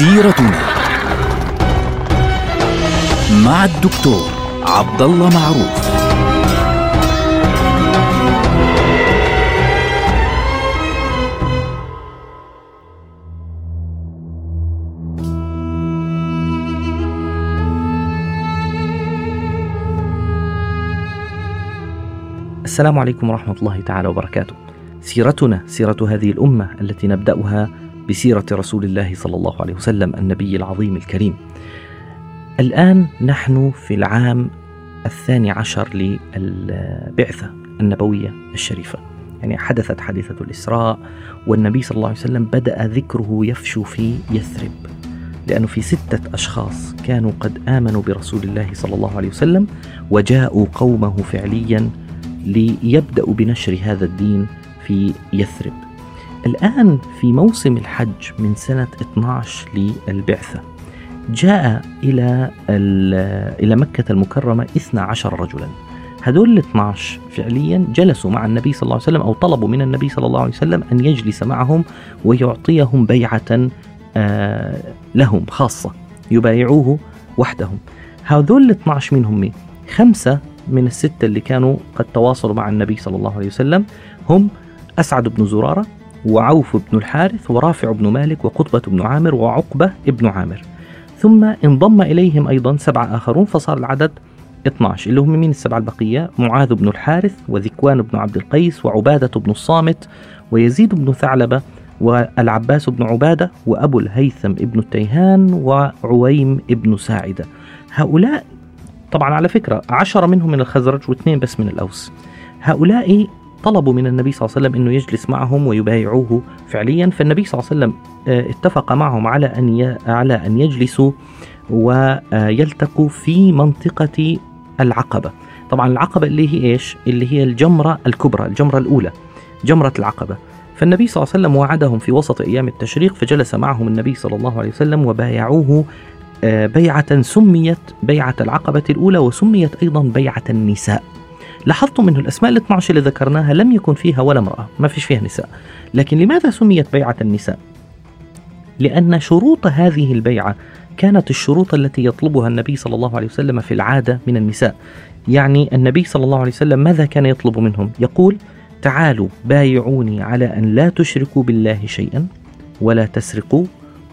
سيرتنا مع الدكتور عبد الله معروف السلام عليكم ورحمة الله تعالى وبركاته. سيرتنا سيرة هذه الأمة التي نبدأها بسيرة رسول الله صلى الله عليه وسلم النبي العظيم الكريم. الآن نحن في العام الثاني عشر للبعثة النبوية الشريفة. يعني حدثت حادثة الإسراء والنبي صلى الله عليه وسلم بدأ ذكره يفشو في يثرب. لأنه في ستة أشخاص كانوا قد آمنوا برسول الله صلى الله عليه وسلم وجاءوا قومه فعليا ليبدأوا بنشر هذا الدين في يثرب الآن في موسم الحج من سنة 12 للبعثة جاء إلى إلى مكة المكرمة 12 رجلا هذول ال 12 فعليا جلسوا مع النبي صلى الله عليه وسلم أو طلبوا من النبي صلى الله عليه وسلم أن يجلس معهم ويعطيهم بيعة آه، لهم خاصة يبايعوه وحدهم هذول ال 12 منهم مين؟ خمسة من الستة اللي كانوا قد تواصلوا مع النبي صلى الله عليه وسلم هم أسعد بن زرارة وعوف بن الحارث ورافع بن مالك وقطبة بن عامر وعقبة بن عامر. ثم انضم إليهم أيضا سبعة آخرون فصار العدد 12 اللي هم من السبعة البقية معاذ بن الحارث وذكوان بن عبد القيس وعبادة بن الصامت ويزيد بن ثعلبة والعباس بن عبادة وأبو الهيثم بن التيهان وعويم بن ساعدة. هؤلاء طبعا على فكرة عشرة منهم من الخزرج واثنين بس من الأوس. هؤلاء طلبوا من النبي صلى الله عليه وسلم أنه يجلس معهم ويبايعوه فعليا فالنبي صلى الله عليه وسلم آه، اتفق معهم على أن على أن يجلسوا ويلتقوا في منطقة العقبة. طبعا العقبة اللي هي إيش؟ اللي هي الجمرة الكبرى الجمرة الأولى جمرة العقبة. فالنبي صلى الله عليه وسلم وعدهم في وسط أيام التشريق فجلس معهم النبي صلى الله عليه وسلم وبايعوه آه، بيعة سميت بيعة العقبة الأولى وسميت أيضا بيعة النساء. لاحظتم أن الأسماء ال 12 اللي ذكرناها لم يكن فيها ولا امرأة ما فيش فيها نساء. لكن لماذا سميت بيعة النساء؟ لأن شروط هذه البيعة كانت الشروط التي يطلبها النبي صلى الله عليه وسلم في العادة من النساء. يعني النبي صلى الله عليه وسلم ماذا كان يطلب منهم؟ يقول تعالوا بايعوني على أن لا تشركوا بالله شيئا ولا تسرقوا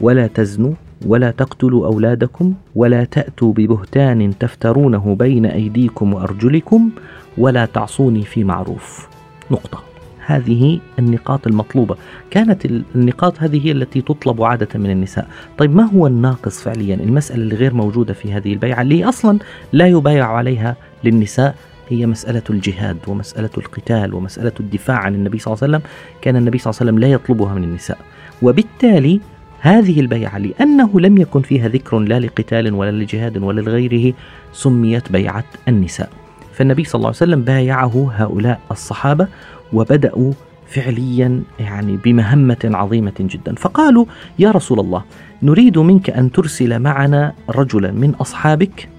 ولا تزنوا ولا تقتلوا أولادكم ولا تأتوا ببهتان تفترونه بين أيديكم وأرجلكم ولا تعصوني في معروف. نقطة. هذه النقاط المطلوبة. كانت النقاط هذه هي التي تطلب عادة من النساء. طيب ما هو الناقص فعليا؟ المسألة اللي غير موجودة في هذه البيعة اللي أصلا لا يبايع عليها للنساء هي مسألة الجهاد ومسألة القتال ومسألة الدفاع عن النبي صلى الله عليه وسلم. كان النبي صلى الله عليه وسلم لا يطلبها من النساء. وبالتالي هذه البيعة لأنه لم يكن فيها ذكر لا لقتال ولا لجهاد ولا لغيره سميت بيعة النساء. فالنبي صلى الله عليه وسلم بايعه هؤلاء الصحابة وبدأوا فعليا يعني بمهمة عظيمة جدا. فقالوا يا رسول الله نريد منك أن ترسل معنا رجلا من أصحابك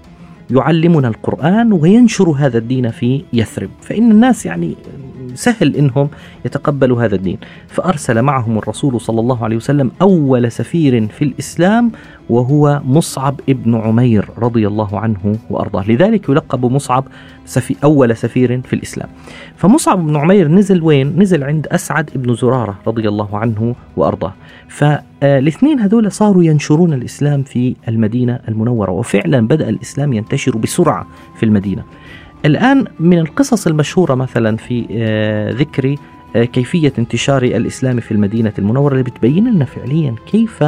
يعلمنا القرآن وينشر هذا الدين في يثرب. فإن الناس يعني سهل إنهم يتقبلوا هذا الدين. فأرسل معهم الرسول صلى الله عليه وسلم أول سفير في الإسلام وهو مصعب ابن عمير رضي الله عنه وأرضاه. لذلك يلقب مصعب سفي أول سفير في الإسلام. فمصعب بن عمير نزل وين؟ نزل عند أسعد ابن زرارة رضي الله عنه وأرضاه. فالاثنين هذول صاروا ينشرون الإسلام في المدينة المنورة. وفعلا بدأ الإسلام ينتشر بسرعة في المدينة. الآن من القصص المشهورة مثلا في آه، ذكر آه، كيفية انتشار الإسلام في المدينة المنورة اللي بتبين لنا فعليا كيف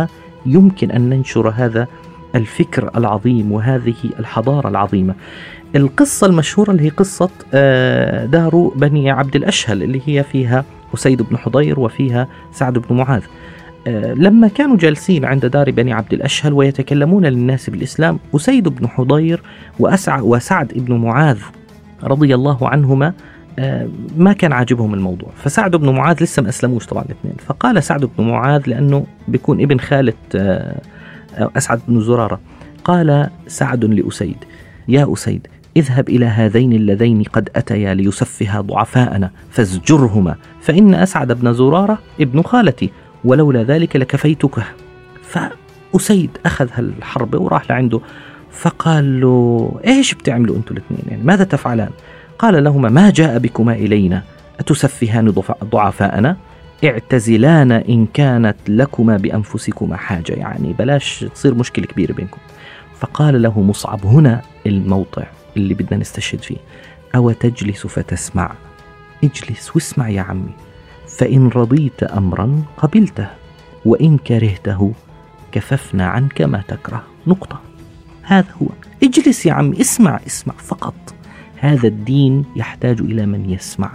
يمكن أن ننشر هذا الفكر العظيم وهذه الحضارة العظيمة. القصة المشهورة اللي هي قصة آه، دار بني عبد الأشهل اللي هي فيها أسيد بن حضير وفيها سعد بن معاذ. لما كانوا جالسين عند دار بني عبد الأشهل ويتكلمون للناس بالإسلام أسيد بن حضير وأسع وسعد بن معاذ رضي الله عنهما آه، ما كان عاجبهم الموضوع. فسعد بن معاذ لسه ما أسلموش طبعا الاثنين. فقال سعد بن معاذ لأنه بيكون ابن خالة آه، أسعد بن زرارة قال سعد لأسيد يا أسيد اذهب إلى هذين اللذين قد أتيا ليسفها ضعفاءنا فازجرهما فإن أسعد بن زرارة ابن خالتي ولولا ذلك لكفيتك. أسيد أخذ هالحربة وراح لعنده. فقال له إيش بتعملوا أنتوا الاثنين؟ يعني ماذا تفعلان؟ قال لهما ما جاء بكما إلينا أتسفهان ضعفاءنا؟ اعتزلان إن كانت لكما بأنفسكما حاجة. يعني بلاش تصير مشكلة كبيرة بينكم. فقال له مصعب هنا الموضع اللي بدنا نستشهد فيه. أو تجلس فتسمع؟ اجلس واسمع يا عمي. فإن رضيت أمرا قبلته وإن كرهته كففنا عنك ما تكره. نقطة. هذا هو. اجلس يا عمي اسمع اسمع فقط. هذا الدين يحتاج إلى من يسمع.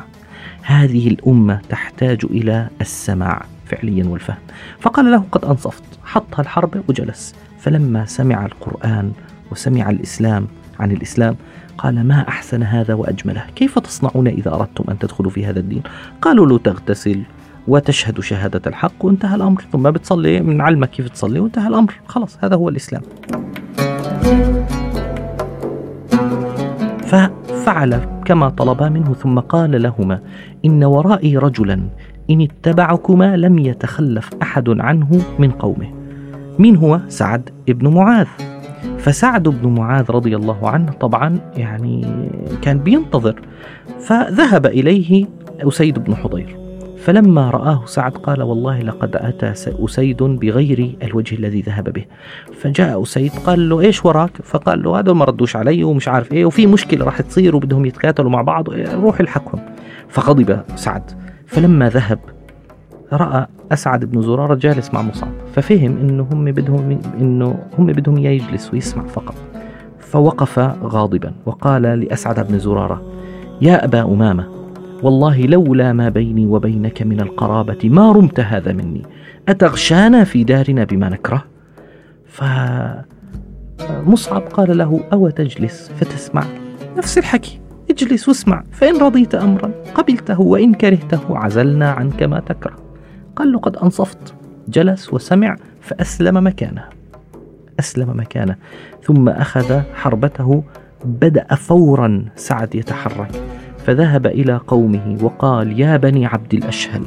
هذه الأمة تحتاج إلى السماع فعليا والفهم. فقال له قد أنصفت. حط الحرب وجلس. فلما سمع القرآن وسمع الإسلام عن الإسلام قال ما أحسن هذا وأجمله؟ كيف تصنعون إذا أردتم أن تدخلوا في هذا الدين؟ قالوا له تغتسل وتشهد شهادة الحق. وانتهى الأمر. ثم بتصلي من علمك كيف تصلي وانتهى الأمر. خلاص هذا هو الإسلام. ففعل كما طلبا منه ثم قال لهما إن ورائي رجلا إن اتبعكما لم يتخلف أحد عنه من قومه. مين هو؟ سعد ابن معاذ. فسعد بن معاذ رضي الله عنه طبعا يعني كان بينتظر فذهب إليه أسيد بن حضير. فلما رآه سعد قال والله لقد أتى أسيد بغير الوجه الذي ذهب به. فجاء أسيد قال له إيش وراك؟ فقال له هذول ما ردوش علي ومش عارف إيه وفي مشكلة راح تصير وبدهم يتقاتلوا مع بعض روح الحقهم فغضب سعد. فلما ذهب رأى أسعد بن زرارة جالس مع مصعب ففهم إنه هم بدهم إنه هم بدهم يجلس ويسمع فقط. فوقف غاضبا وقال لأسعد بن زرارة يا أبا أمامة والله لولا ما بيني وبينك من القرابة ما رمت هذا مني. أتغشانا في دارنا بما نكره؟ فمصعب قال له أو تجلس فتسمع نفس الحكي. اجلس واسمع فإن رضيت أمرا قبلته وإن كرهته عزلنا عنك ما تكره. قال له قد أنصفت. جلس وسمع فأسلم مكانه. أسلم مكانه ثم أخذ حربته بدأ فورا سعد يتحرك. فذهب إلى قومه وقال يا بني عبد الأشهل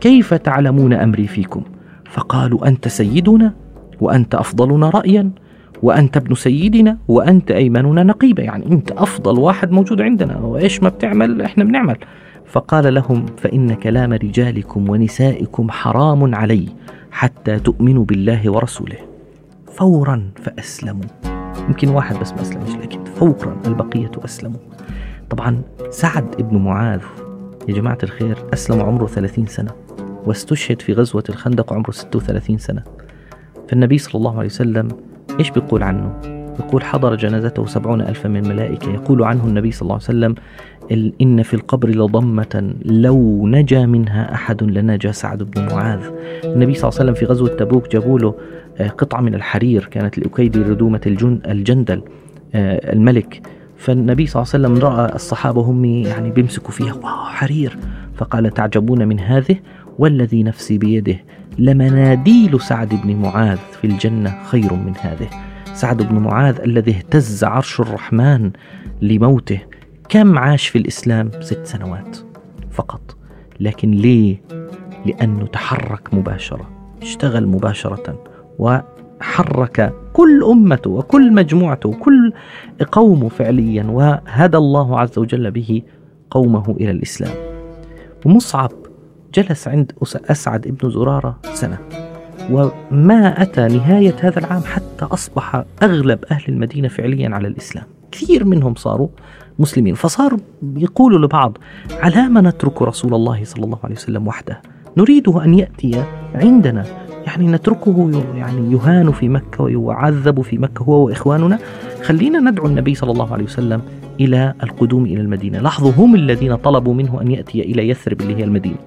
كيف تعلمون أمري فيكم? فقالوا أنت سيدنا وأنت أفضلنا رأيا وأنت ابن سيدنا وأنت أيمننا نقيبة يعني أنت أفضل واحد موجود عندنا وإيش ما بتعمل إحنا بنعمل. فقال لهم فإن كلام رجالكم ونسائكم حرام علي حتى تؤمنوا بالله ورسوله. فورا فأسلموا. يمكن واحد بس ما أسلمش لكن فورا البقية أسلموا. طبعا سعد بن معاذ يا جماعة الخير أسلم عمره 30 سنة واستشهد في غزوة الخندق عمره 36 سنة. فالنبي صلى الله عليه وسلم إيش بيقول عنه؟ يقول حضر جنازته سبعون ألفا من الملائكة. يقول عنه النبي صلى الله عليه وسلم إن في القبر لضمة لو نجا منها أحد لنجا سعد بن معاذ. النبي صلى الله عليه وسلم في غزوة تبوك جابوا له آه، قطعة من الحرير كانت لأكيد ردومة الجندل آه، الملك. فالنبي صلى الله عليه وسلم رأى الصحابة هم يعني بيمسكوا فيها واو حرير. فقال تعجبون من هذه؟ والذي نفسي بيده لمناديل سعد بن معاذ في الجنة خير من هذه. سعد بن معاذ الذي اهتز عرش الرحمن لموته كم عاش في الإسلام؟ ست سنوات فقط. لكن ليه؟ لأنه تحرك مباشرة. اشتغل مباشرة وحرك كل أمته وكل مجموعته وكل قومه فعليا وهدى الله عز وجل به قومه إلى الإسلام. ومصعب جلس عند أسعد ابن زرارة سنة. وما أتى نهاية هذا العام حتى أصبح أغلب أهل المدينة فعليا على الإسلام. كثير منهم صاروا مسلمين. فصار يقولوا لبعض على ما نترك رسول الله صلى الله عليه وسلم وحده؟ نريده أن يأتي عندنا يعني نتركه يعني يهان في مكة ويعذب في مكة هو وإخواننا. خلينا ندعو النبي صلى الله عليه وسلم إلى القدوم إلى المدينة. لاحظوا هم الذين طلبوا منه أن يأتي إلى يثرب اللي هي المدينة.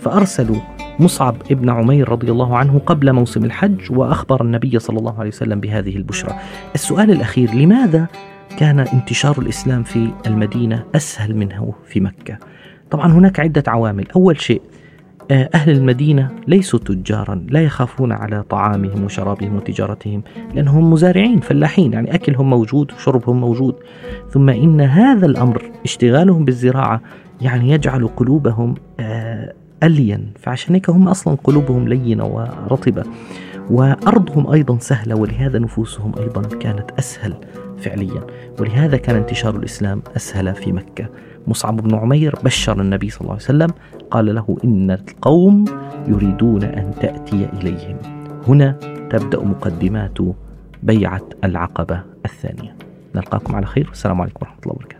فأرسلوا مصعب ابن عمير رضي الله عنه قبل موسم الحج وأخبر النبي صلى الله عليه وسلم بهذه البشرى. السؤال الأخير لماذا كان انتشار الإسلام في المدينة أسهل منه في مكة؟ طبعا هناك عدة عوامل. أول شيء أهل المدينة ليسوا تجارا لا يخافون على طعامهم وشرابهم وتجارتهم لأنهم مزارعين فلاحين يعني أكلهم موجود وشربهم موجود. ثم إن هذا الأمر اشتغالهم بالزراعة يعني يجعل قلوبهم آه، ألين فعشان هيك هم أصلا قلوبهم لينة ورطبة. وأرضهم أيضا سهلة ولهذا نفوسهم أيضا كانت أسهل فعليا. ولهذا كان انتشار الإسلام أسهل في مكة. مصعب بن عمير بشر النبي صلى الله عليه وسلم قال له إن القوم يريدون أن تأتي إليهم. هنا تبدأ مقدمات بيعة العقبة الثانية. نلقاكم على خير. والسلام عليكم ورحمة الله وبركاته.